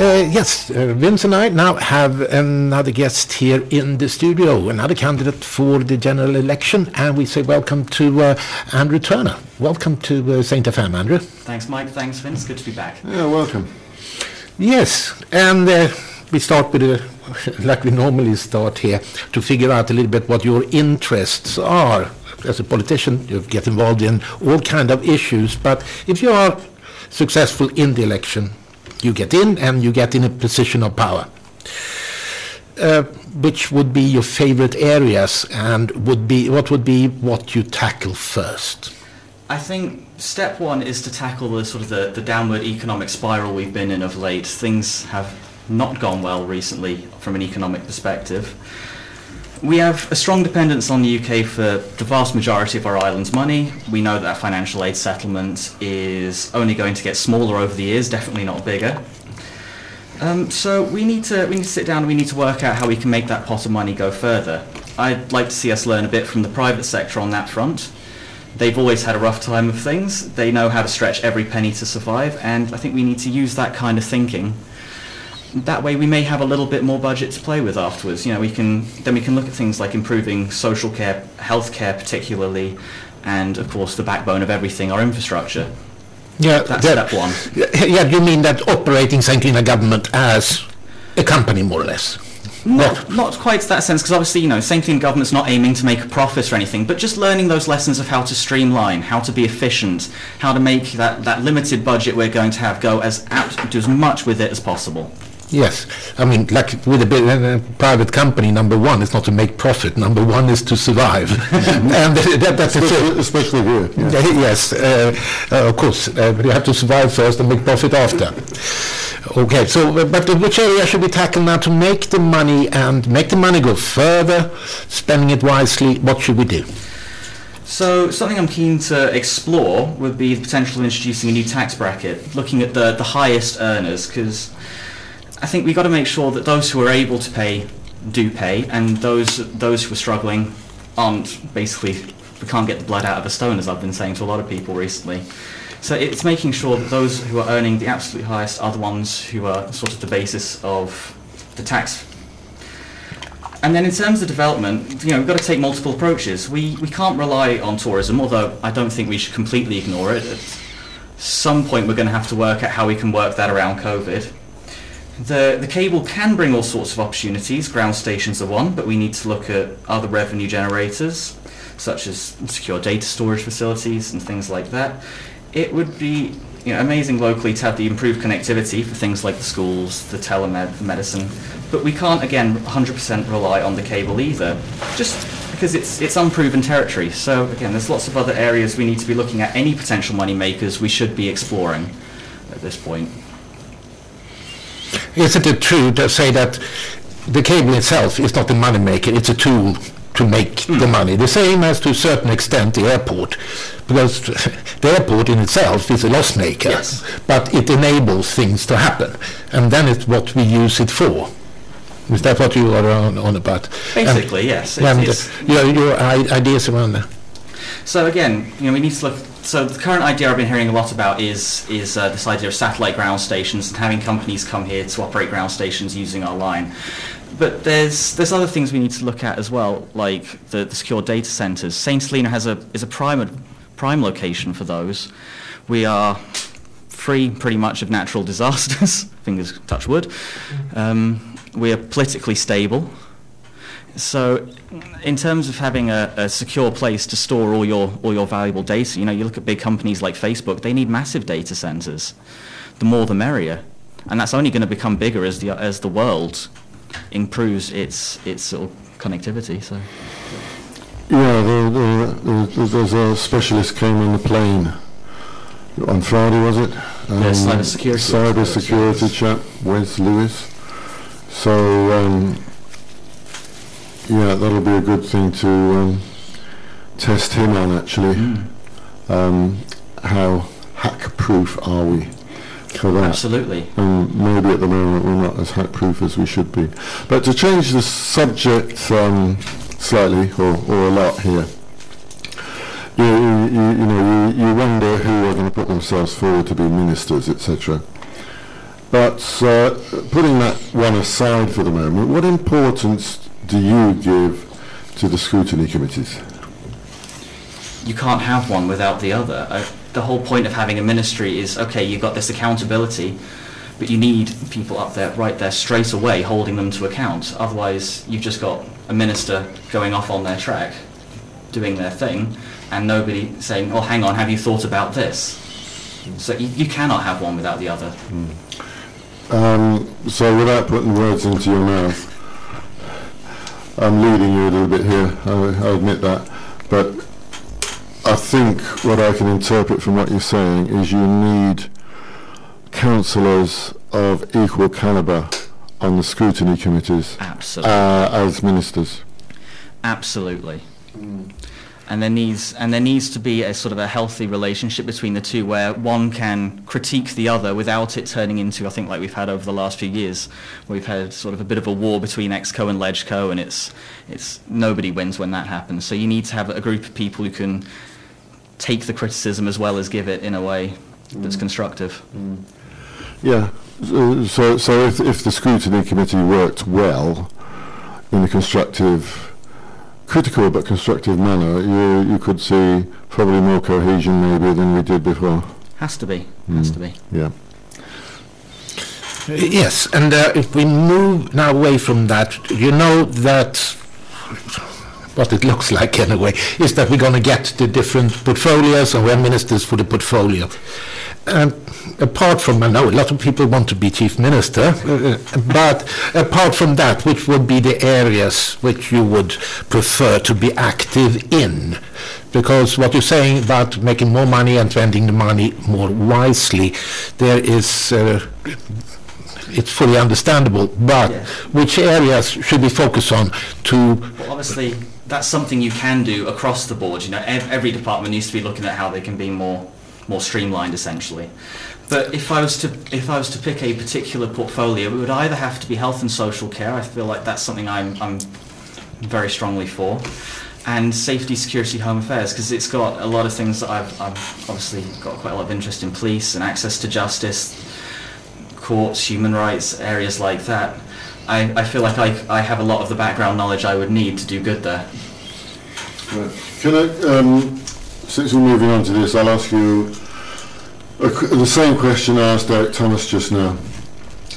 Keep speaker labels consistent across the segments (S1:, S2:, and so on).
S1: Uh, yes, uh, Vince and I now have another guest here in the studio, another candidate for the general election, and we say welcome to uh, Andrew Turner. Welcome to uh, Saint FM, Andrew.
S2: Thanks, Mike. Thanks, Vince. Good to be back.
S3: Yeah, welcome.
S1: Yes, and uh, we start with a, like we normally start here, to figure out a little bit what your interests are. As a politician, you get involved in all kind of issues, but if you are successful in the election, you get in and you get in a position of power. Uh, which would be your favorite areas and would be what would be what you tackle first?
S2: I think step one is to tackle the sort of the, the downward economic spiral we've been in of late. Things have not gone well recently from an economic perspective. We have a strong dependence on the UK for the vast majority of our island's money. We know that our financial aid settlement is only going to get smaller over the years, definitely not bigger. Um, so we need to we need to sit down and we need to work out how we can make that pot of money go further. I'd like to see us learn a bit from the private sector on that front. They've always had a rough time of things. They know how to stretch every penny to survive, and I think we need to use that kind of thinking that way we may have a little bit more budget to play with afterwards. You know, we can then we can look at things like improving social care, healthcare particularly, and of course the backbone of everything, our infrastructure.
S1: Yeah,
S2: that's that, step one.
S1: Yeah, you mean that operating St. Helena government as a company, more or less?
S2: Not, not quite to that sense, because obviously, you know, St. Helena government's not aiming to make a profit or anything, but just learning those lessons of how to streamline, how to be efficient, how to make that, that limited budget we're going to have go as, do as much with it as possible.
S1: Yes, I mean, like with a, bit, a private company, number one is not to make profit. Number one is to survive,
S3: and that, that's especially, especially here.
S1: Yeah. Yes, uh, uh, of course, uh, you have to survive first and make profit after. Okay, so but which area should we tackle now to make the money and make the money go further, spending it wisely? What should we do?
S2: So something I'm keen to explore would be the potential of introducing a new tax bracket, looking at the, the highest earners, because I think we've got to make sure that those who are able to pay do pay, and those those who are struggling aren't basically we can't get the blood out of a stone, as I've been saying to a lot of people recently. So it's making sure that those who are earning the absolute highest are the ones who are sort of the basis of the tax. And then in terms of development, you know, we've got to take multiple approaches. We, we can't rely on tourism, although I don't think we should completely ignore it. At some point we're going to have to work out how we can work that around COVID. The, the cable can bring all sorts of opportunities. Ground stations are one, but we need to look at other revenue generators, such as secure data storage facilities and things like that. It would be you know, amazing locally to have the improved connectivity for things like the schools, the telemedicine, but we can't, again, 100% rely on the cable either, just because it's, it's unproven territory. So, again, there's lots of other areas we need to be looking at. Any potential money makers we should be exploring at this point.
S1: Isn't it true to say that the cable itself is not the money maker, it's a tool to make mm. the money. The same as to a certain extent the airport, because the airport in itself is a loss maker, yes. but it enables things to happen, and then it's what we use it for. Is that what you are on, on about?
S2: Basically, and, yes.
S1: It's, and it's, your, your ideas around that.
S2: So again, you know, we need to look so the current idea I've been hearing a lot about is is uh, this idea of satellite ground stations and having companies come here to operate ground stations using our line. But there's there's other things we need to look at as well, like the, the secure data centers. Saint Helena has a is a prime prime location for those. We are free pretty much of natural disasters. Fingers touch wood. Um, we are politically stable. So, in terms of having a, a, secure place to store all your all your valuable data, you know, you look at big companies like Facebook; they need massive data centers. The more, the merrier, and that's only going to become bigger as the as the world improves its its sort of connectivity. So.
S3: Yeah, the, the, the, there's a specialist came on the plane on Friday, was it?
S2: Um, yeah, cyber security.
S3: Cyber security chap, Wes Lewis. So. Um, yeah, that'll be a good thing to um, test him on actually. Mm. Um, how hack-proof are we for that?
S2: Absolutely.
S3: And maybe at the moment we're not as hack-proof as we should be. But to change the subject um, slightly, or, or a lot here, you, you, you, you know, you, you wonder who are going to put themselves forward to be ministers, etc. But uh, putting that one aside for the moment, what importance do you give to the scrutiny committees?
S2: You can't have one without the other. Uh, the whole point of having a ministry is, okay, you've got this accountability, but you need people up there, right there, straight away, holding them to account. Otherwise, you've just got a minister going off on their track, doing their thing, and nobody saying, oh, hang on, have you thought about this? So you, you cannot have one without the other.
S3: Um, so without putting words into your mouth, I'm leading you a little bit here, I, I admit that, but I think what I can interpret from what you're saying is you need councillors of equal calibre on the scrutiny committees
S2: Absolutely.
S3: uh, as ministers.
S2: Absolutely. And there needs and there needs to be a sort of a healthy relationship between the two, where one can critique the other without it turning into, I think, like we've had over the last few years, where we've had sort of a bit of a war between Exco and Legco, and it's it's nobody wins when that happens. So you need to have a group of people who can take the criticism as well as give it in a way that's mm. constructive. Mm.
S3: Yeah. So, so, so if, if the scrutiny committee worked well in a constructive, critical but constructive manner, you, you could see probably more cohesion maybe than we did before.
S2: Has to be. Has to be.
S3: Yeah.
S1: Yes, and uh, if we move now away from that, you know that what it looks like anyway is that we're going to get the different portfolios and we're ministers for the portfolio. And apart from, I know a lot of people want to be chief minister, uh, but apart from that, which would be the areas which you would prefer to be active in? Because what you're saying about making more money and spending the money more wisely, there is uh, it's fully understandable, but
S2: Yeah.
S1: which areas should we focus on to,
S2: Well, obviously, that's something you can do across the board. You know, ev- every department needs to be looking at how they can be more more streamlined, essentially. But if I was to if I was to pick a particular portfolio, it would either have to be health and social care. I feel like that's something I'm I'm very strongly for. And safety, security, home affairs, because it's got a lot of things that I've, I've obviously got quite a lot of interest in police and access to justice, courts, human rights, areas like that. I, I feel like I, I have a lot of the background knowledge I would need to do good there.
S3: Can I, um, since we're moving on to this, I'll ask you a the same question I asked Derek Thomas just now.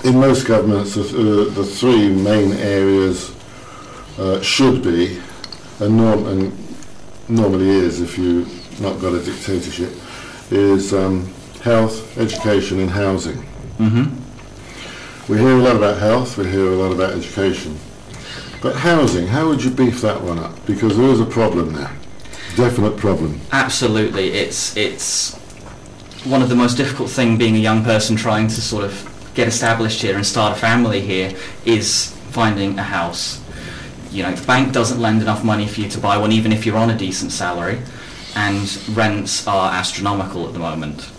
S3: In most governments, the, uh, the three main areas uh, should be, and, norm- and normally is if you've not got a dictatorship, is um, health, education and housing.
S2: Mm-hmm.
S3: We hear a lot about health, we hear a lot about education. But housing, how would you beef that one up? Because there is a problem there. Definite problem.
S2: Absolutely, it's it's one of the most difficult thing being a young person trying to sort of get established here and start a family here is finding a house. You know, the bank doesn't lend enough money for you to buy one, even if you're on a decent salary, and rents are astronomical at the moment.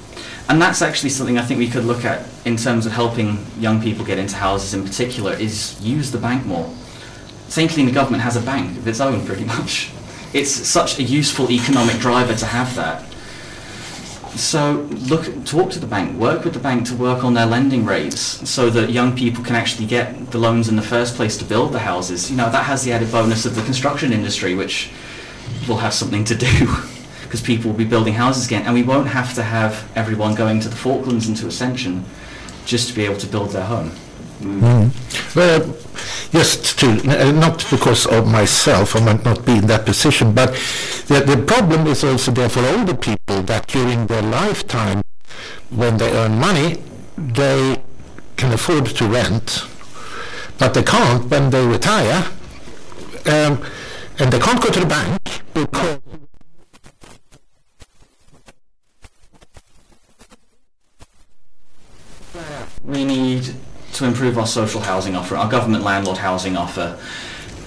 S2: And that's actually something I think we could look at in terms of helping young people get into houses in particular, is use the bank more. St. Helena government has a bank of its own, pretty much. It's such a useful economic driver to have that. So look, talk to the bank, work with the bank to work on their lending rates so that young people can actually get the loans in the first place to build the houses. You know, that has the added bonus of the construction industry, which will have something to do because people will be building houses again and we won't have to have everyone going to the Falklands and to Ascension just to be able to build their home.
S1: Well, just to, n- not because of myself, I might not be in that position, but the, the problem is also there for older people that during their lifetime, when they earn money, they can afford to rent, but they can't when they retire, um, and they can't go to the bank because
S2: we need to improve our social housing offer, our government landlord housing offer,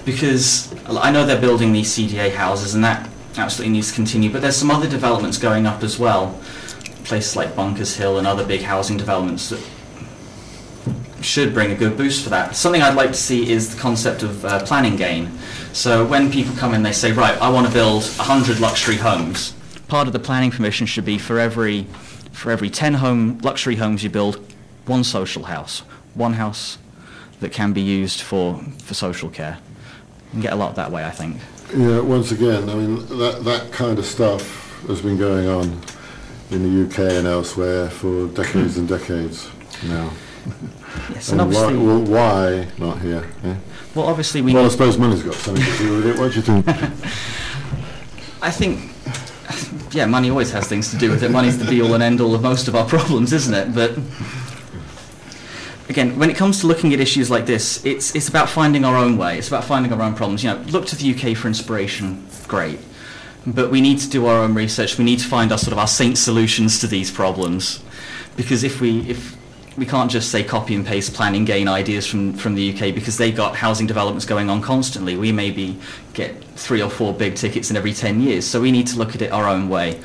S2: because I know they're building these CDA houses and that absolutely needs to continue, but there's some other developments going up as well, places like Bunkers Hill and other big housing developments that should bring a good boost for that. Something I'd like to see is the concept of uh, planning gain. So when people come in, they say, right, I want to build 100 luxury homes. Part of the planning permission should be for every, for every 10 home luxury homes you build, one social house, one house that can be used for, for social care. You can get a lot that way, I think.
S3: Yeah, once again, I mean, that, that kind of stuff has been going on in the UK and elsewhere for decades and decades now.
S2: Yes, and
S3: And why, well, why not here? eh?
S2: well, obviously we
S3: Well, I suppose money's got something to do with it. What do you think?
S2: I think, yeah, money always has things to do with it. Money's the be-all and end-all of most of our problems, isn't it? But again, when it comes to looking at issues like this, it's it's about finding our own way. It's about finding our own problems. You know, look to the UK for inspiration. Great, but we need to do our own research. We need to find our sort of our saint solutions to these problems, because if we if we can't just say copy and paste planning gain ideas from, from the UK because they've got housing developments going on constantly. We maybe get three or four big tickets in every 10 years. So we need to look at it our own way.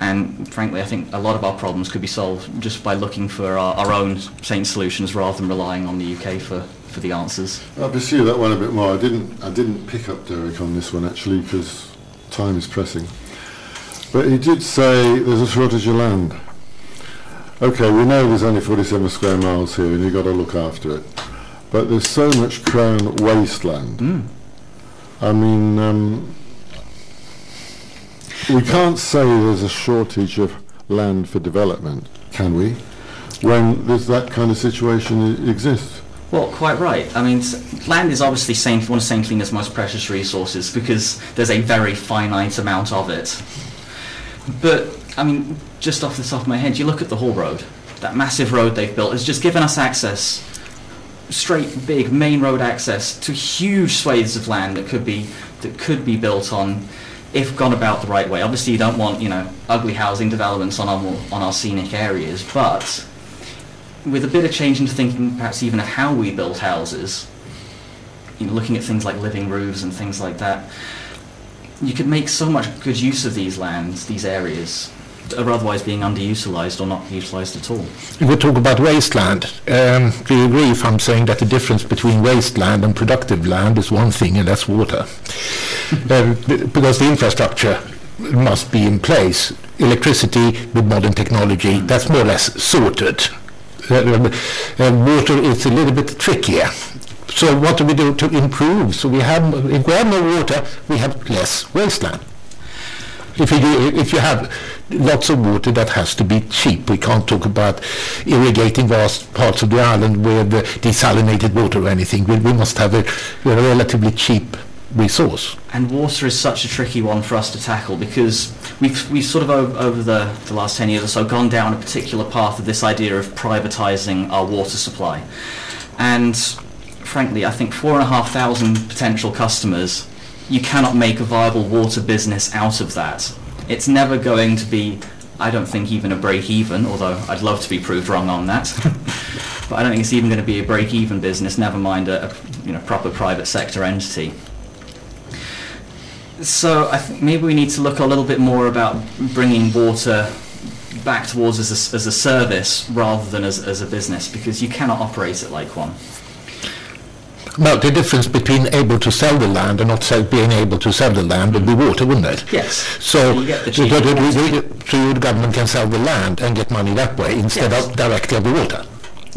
S2: And frankly, I think a lot of our problems could be solved just by looking for our, our own saint solutions rather than relying on the UK for, for the answers.
S3: I'll pursue that one a bit more. I didn't, I didn't pick up Derek on this one actually because time is pressing. But he did say there's a shortage of land. Okay, we know there's only 47 square miles here and you've got to look after it. But there's so much crown wasteland.
S2: Mm.
S3: I mean, um, we can't say there's a shortage of land for development, can we? When there's that kind of situation exists.
S2: Well, quite right. I mean, land is obviously one of St. Helena's most precious resources because there's a very finite amount of it. But, I mean, just off the top of my head, you look at the Haul Road. That massive road they've built has just given us access, straight, big, main road access to huge swathes of land that could be, that could be built on if gone about the right way. Obviously, you don't want, you know, ugly housing developments on our, on our scenic areas, but with a bit of change into thinking perhaps even of how we build houses, you know, looking at things like living roofs and things like that, you could make so much good use of these lands, these areas, are otherwise being underutilised or not utilised at all.
S1: If we talk about wasteland, um, do you agree if I'm saying that the difference between wasteland and productive land is one thing, and that's water? um, because the infrastructure must be in place. Electricity with modern technology, that's more or less sorted. Uh, um, uh, water is a little bit trickier. So what do we do to improve? So we have, if we have more water, we have less wasteland. If you, do- if you have lots of water, that has to be cheap. We can't talk about irrigating vast parts of the island with desalinated water or anything. We, we must have a, a relatively cheap resource.
S2: And water is such a tricky one for us to tackle because we've, we've sort of over, over the, the last 10 years or so gone down a particular path of this idea of privatising our water supply. And frankly, I think four and a half thousand potential customers, you cannot make a viable water business out of that. It's never going to be, I don't think, even a break even, although I'd love to be proved wrong on that. but I don't think it's even going to be a break even business, never mind a, a you know, proper private sector entity. So I think maybe we need to look a little bit more about bringing water back towards as a, as a service rather than as, as a business because you cannot operate it like one.
S1: Well, the difference between able to sell the land and not sell, being able to sell the land would be water, wouldn't it?
S2: Yes.
S1: So,
S2: you the
S1: so
S2: cheaper
S1: the- so the government can sell the land and get money that way instead
S2: Yes.
S1: of directly of the water.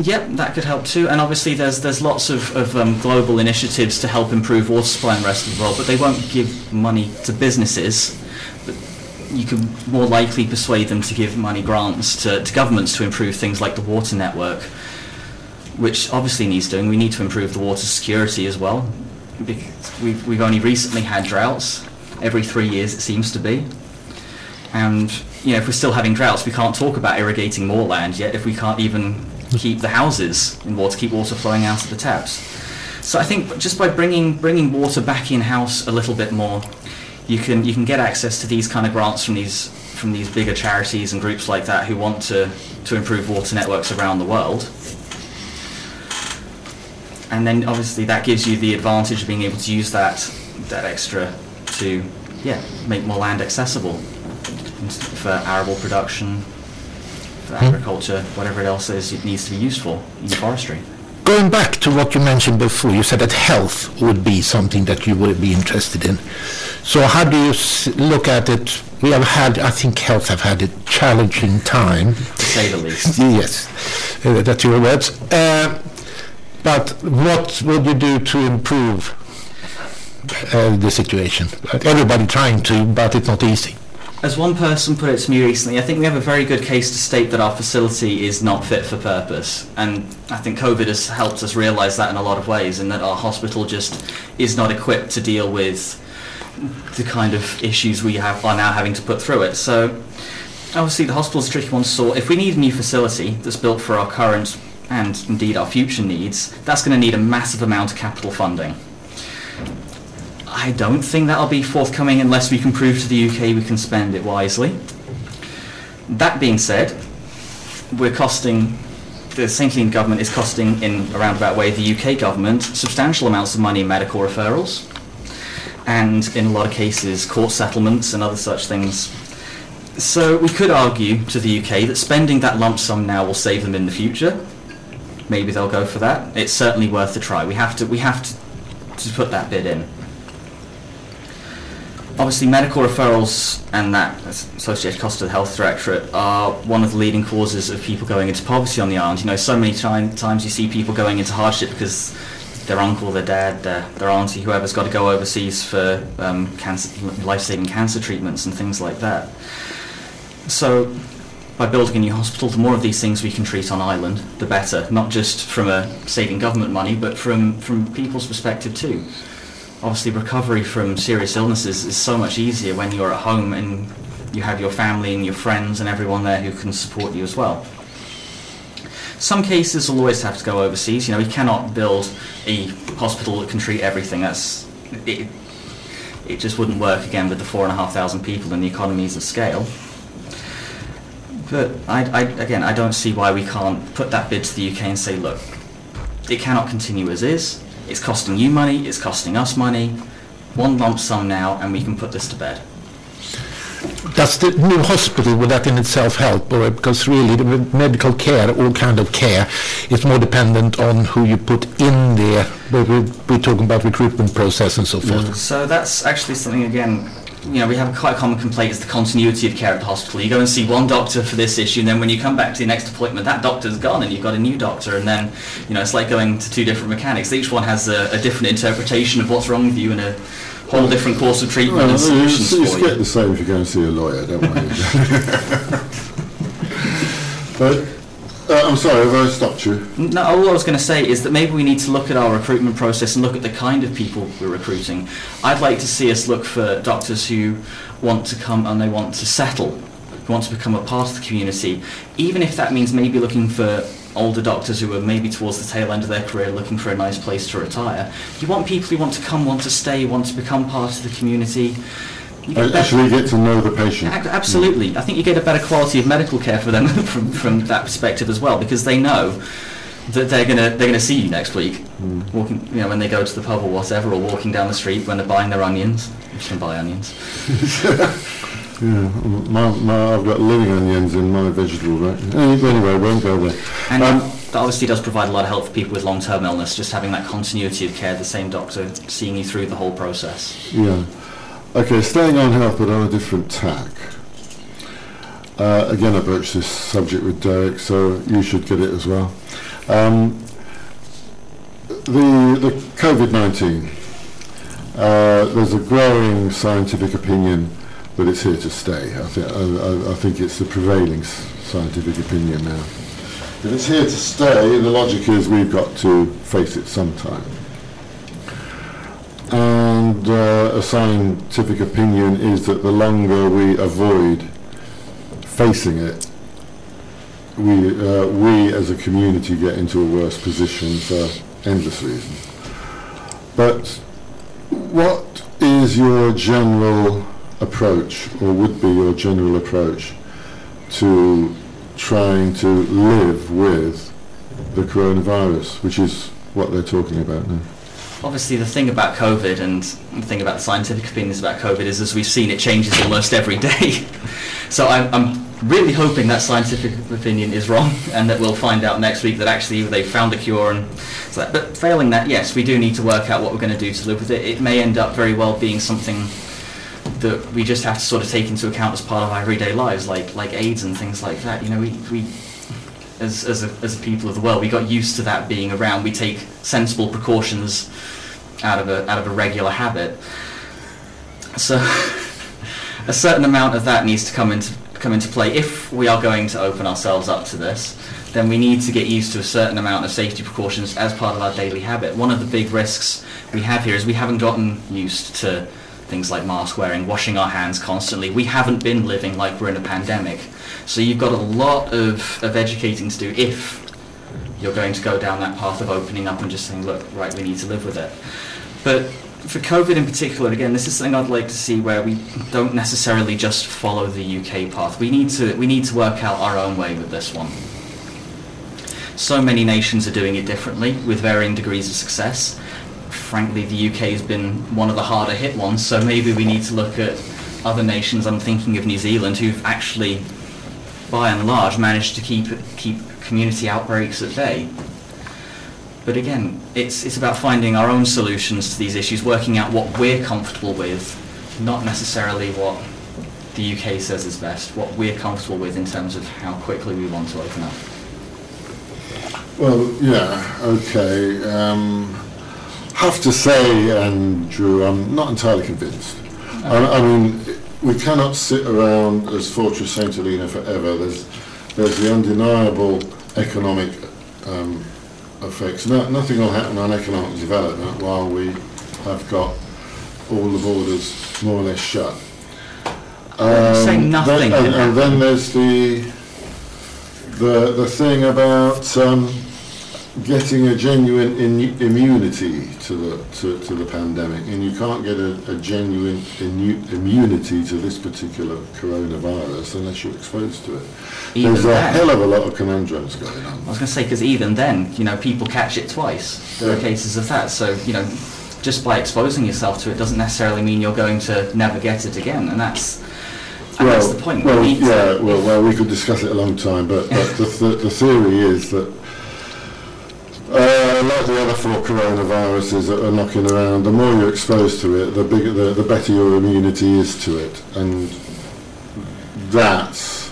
S2: Yep, that could help too. And obviously, there's there's lots of, of um, global initiatives to help improve water supply in the rest of the world, but they won't give money to businesses. But you can more likely persuade them to give money grants to, to governments to improve things like the water network, which obviously needs doing. We need to improve the water security as well, because we've we've only recently had droughts. Every three years, it seems to be. And you know, if we're still having droughts, we can't talk about irrigating more land yet. If we can't even keep the houses in water, keep water flowing out of the taps. So I think just by bringing bringing water back in house a little bit more, you can you can get access to these kind of grants from these from these bigger charities and groups like that who want to to improve water networks around the world. And then obviously that gives you the advantage of being able to use that that extra to yeah make more land accessible for arable production, for agriculture, whatever else it is it needs to be used for in forestry.
S1: Going back to what you mentioned before, you said that health would be something that you would be interested in. So how do you s- look at it? We have had, I think health have had a challenging time.
S2: To say the least.
S1: Yes, uh, that's your words. Uh, but what would you do to improve uh, the situation? Everybody trying to, but it's not easy.
S2: As one person put it to me recently, I think we have a very good case to state that our facility is not fit for purpose. And I think COVID has helped us realise that in a lot of ways, and that our hospital just is not equipped to deal with the kind of issues we have are now having to put through it. So obviously the hospital's a tricky one to sort. If we need a new facility that's built for our current and indeed our future needs, that's going to need a massive amount of capital funding. I don't think that'll be forthcoming unless we can prove to the UK we can spend it wisely. That being said, we're costing, the St Helena government is costing in a roundabout way the UK government substantial amounts of money in medical referrals and in a lot of cases court settlements and other such things. So we could argue to the UK that spending that lump sum now will save them in the future. Maybe they'll go for that. It's certainly worth a try. We have to, we have to, to put that bid in obviously medical referrals and that associated cost to the health directorate are one of the leading causes of people going into poverty on the island. You know, so many time, times you see people going into hardship because their uncle, their dad, their, their auntie, whoever's got to go overseas for um, cancer, life-saving cancer treatments and things like that. So by building a new hospital, the more of these things we can treat on island, the better. Not just from a saving government money, but from, from people's perspective too obviously recovery from serious illnesses is so much easier when you're at home and you have your family and your friends and everyone there who can support you as well. Some cases will always have to go overseas. You know, we cannot build a hospital that can treat everything. That's it. It just wouldn't work again with the four and a half thousand people and the economies of scale. But I, I, again, I don't see why we can't put that bid to the UK and say, look, it cannot continue as is it's costing you money, it's costing us money. One lump sum now, and we can put this to bed.
S1: Does the new hospital, would that in itself help? Or because really the medical care, all kind of care, is more dependent on who you put in there. We're, we're talking about recruitment process and so forth.
S2: So that's actually something, again, you know, we have a quite a common complaint is the continuity of care at the hospital. You go and see one doctor for this issue, and then when you come back to your next appointment, that doctor's gone, and you've got a new doctor, and then, you know, it's like going to two different mechanics. Each one has a, a different interpretation of what's wrong with you and a whole different course of treatment well, and solutions
S3: it's,
S2: it's
S3: for you. the same if you go and see a lawyer, don't worry. but uh, I'm sorry, have I stopped you?
S2: No, all I was going to say is that maybe we need to look at our recruitment process and look at the kind of people we're recruiting. I'd like to see us look for doctors who want to come and they want to settle, who want to become a part of the community, even if that means maybe looking for older doctors who are maybe towards the tail end of their career looking for a nice place to retire. You want people who want to come, want to stay, want to become part of the community
S3: actually get to know the patient.
S2: Absolutely. I think you get a better quality of medical care for them from, from that perspective as well because they know that they're gonna they're gonna see you next week, mm. walking you know when they go to the pub or whatever, or walking down the street when they're buying their onions. You can buy onions.
S3: yeah, my, my, I've got living onions in my vegetable right. Anyway, won't go there.
S2: And um, that obviously does provide a lot of help for people with long-term illness. Just having that continuity of care, the same doctor seeing you through the whole process.
S3: Yeah. Okay, staying on health but on a different tack. Uh, again, I broached this subject with Derek, so you should get it as well. Um, the the COVID-19, uh, there's a growing scientific opinion that it's here to stay. I, th- I, I think it's the prevailing scientific opinion now. If it's here to stay, the logic is we've got to face it sometime and uh, a scientific opinion is that the longer we avoid facing it, we, uh, we as a community get into a worse position for endless reasons. But what is your general approach, or would be your general approach, to trying to live with the coronavirus, which is what they're talking about now?
S2: Obviously the thing about COVID and the thing about the scientific opinions about COVID is, as we've seen, it changes almost every day. so I'm, I'm, really hoping that scientific opinion is wrong and that we'll find out next week that actually they found a cure. And so that, but failing that, yes, we do need to work out what we're going to do to live with it. It may end up very well being something that we just have to sort of take into account as part of our everyday lives, like like AIDS and things like that. You know, we, we as as a, as a people of the world, we got used to that being around. We take sensible precautions out of a out of a regular habit. So a certain amount of that needs to come into come into play if we are going to open ourselves up to this then we need to get used to a certain amount of safety precautions as part of our daily habit. One of the big risks we have here is we haven't gotten used to things like mask wearing, washing our hands constantly. We haven't been living like we're in a pandemic. So you've got a lot of, of educating to do if you're going to go down that path of opening up and just saying, look, right, we need to live with it. But for COVID in particular, again, this is something I'd like to see where we don't necessarily just follow the UK path. We need to, we need to work out our own way with this one. So many nations are doing it differently with varying degrees of success. Frankly, the UK has been one of the harder hit ones, so maybe we need to look at other nations. I'm thinking of New Zealand, who've actually, by and large, managed to keep keep community outbreaks at bay. But again, it's it's about finding our own solutions to these issues, working out what we're comfortable with, not necessarily what the UK says is best, what we're comfortable with in terms of how quickly we want to open up.
S3: Well, yeah, okay. Um, have to say, Andrew, I'm not entirely convinced. I, I mean, we cannot sit around as Fortress St Helena forever. There's, there's the undeniable economic um, effects. No, nothing will happen on economic development while we have got all the borders more or less shut.
S2: Say nothing
S3: Then, and, and then there's the the the thing about um, getting a genuine in, immunity to the to, to the pandemic, and you can't get a, a genuine innu- immunity to this particular coronavirus unless you're exposed to it.
S2: Even
S3: There's a hell of a lot of conundrums going on.
S2: I was going to say, because even then, you know, people catch it twice. There are cases of that. So, you know, just by exposing yourself to it doesn't necessarily mean you're going to never get it again. And that's, and that's the point.
S3: Well,
S2: we
S3: yeah, well, well, we could discuss it a long time, but, but the, th- the theory is that, like the other four coronaviruses that are knocking around, the more you're exposed to it, the bigger, the, the better your immunity is to it, and that,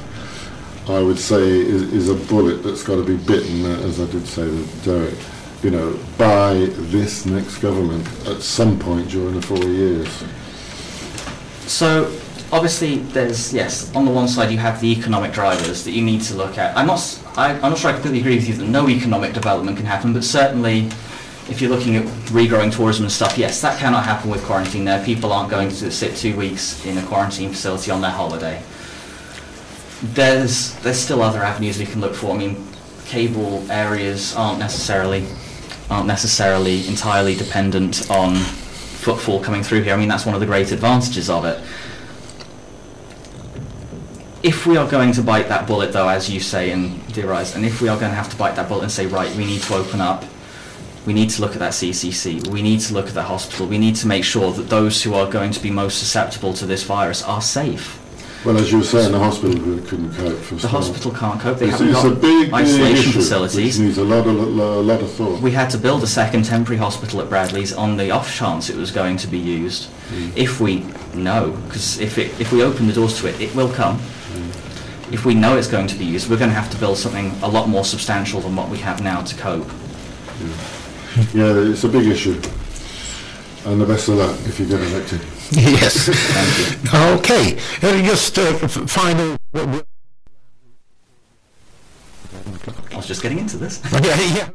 S3: I would say, is, is a bullet that's got to be bitten, uh, as I did say to Derek, you know, by this next government at some point during the four years.
S2: so obviously there's, yes, on the one side you have the economic drivers that you need to look at. I'm not, I, am not sure I completely agree with you that no economic development can happen, but certainly if you're looking at regrowing tourism and stuff, yes, that cannot happen with quarantine there. People aren't going to sit two weeks in a quarantine facility on their holiday. There's there's still other avenues we can look for. I mean, cable areas aren't necessarily aren't necessarily entirely dependent on footfall coming through here. I mean, that's one of the great advantages of it. If we are going to bite that bullet, though, as you say and theorise, and if we are going to have to bite that bullet and say, right, we need to open up, we need to look at that CCC, we need to look at that hospital, we need to make sure that those who are going to be most susceptible to this virus are safe.
S3: Well, as you were saying, the hospital couldn't cope for
S2: The hospital can't cope. They
S3: It's,
S2: haven't
S3: it's a
S2: got
S3: big, big
S2: isolation
S3: issue,
S2: facilities.
S3: Which needs a lot of, a lot of thought.
S2: We had to build a second temporary hospital at Bradley's on the off chance it was going to be used. Mm. If we know, because if, it, if we open the doors to it, it will come. If we know it's going to be used, we're going to have to build something a lot more substantial than what we have now to cope.
S3: Yeah, it's a big issue. And the best of luck if you get elected.
S1: Yes.
S2: Thank you.
S1: Okay. Uh, just uh, final.
S2: I was just getting into this.
S1: Yeah, yeah.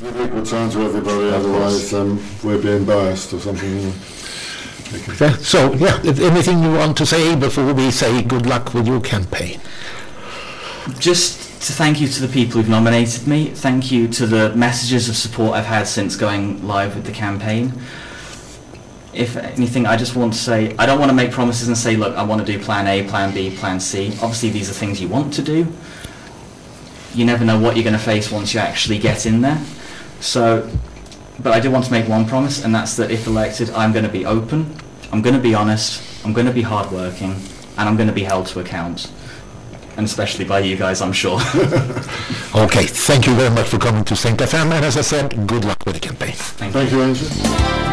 S3: Give equal time to everybody, otherwise um, we're being biased or something.
S1: So, yeah, if anything you want to say before we say good luck with your campaign?
S2: Just to thank you to the people who've nominated me. Thank you to the messages of support I've had since going live with the campaign. If anything, I just want to say, I don't want to make promises and say, look, I want to do plan A, plan B, plan C. Obviously, these are things you want to do. You never know what you're going to face once you actually get in there. So, but I do want to make one promise, and that's that if elected, I'm going to be open, I'm going to be honest, I'm going to be hardworking, and I'm going to be held to account and especially by you guys, I'm sure.
S1: Okay, thank you very much for coming to St. FM, and as I said, good luck with the campaign.
S2: Thank you.
S3: Thank you, Andrew.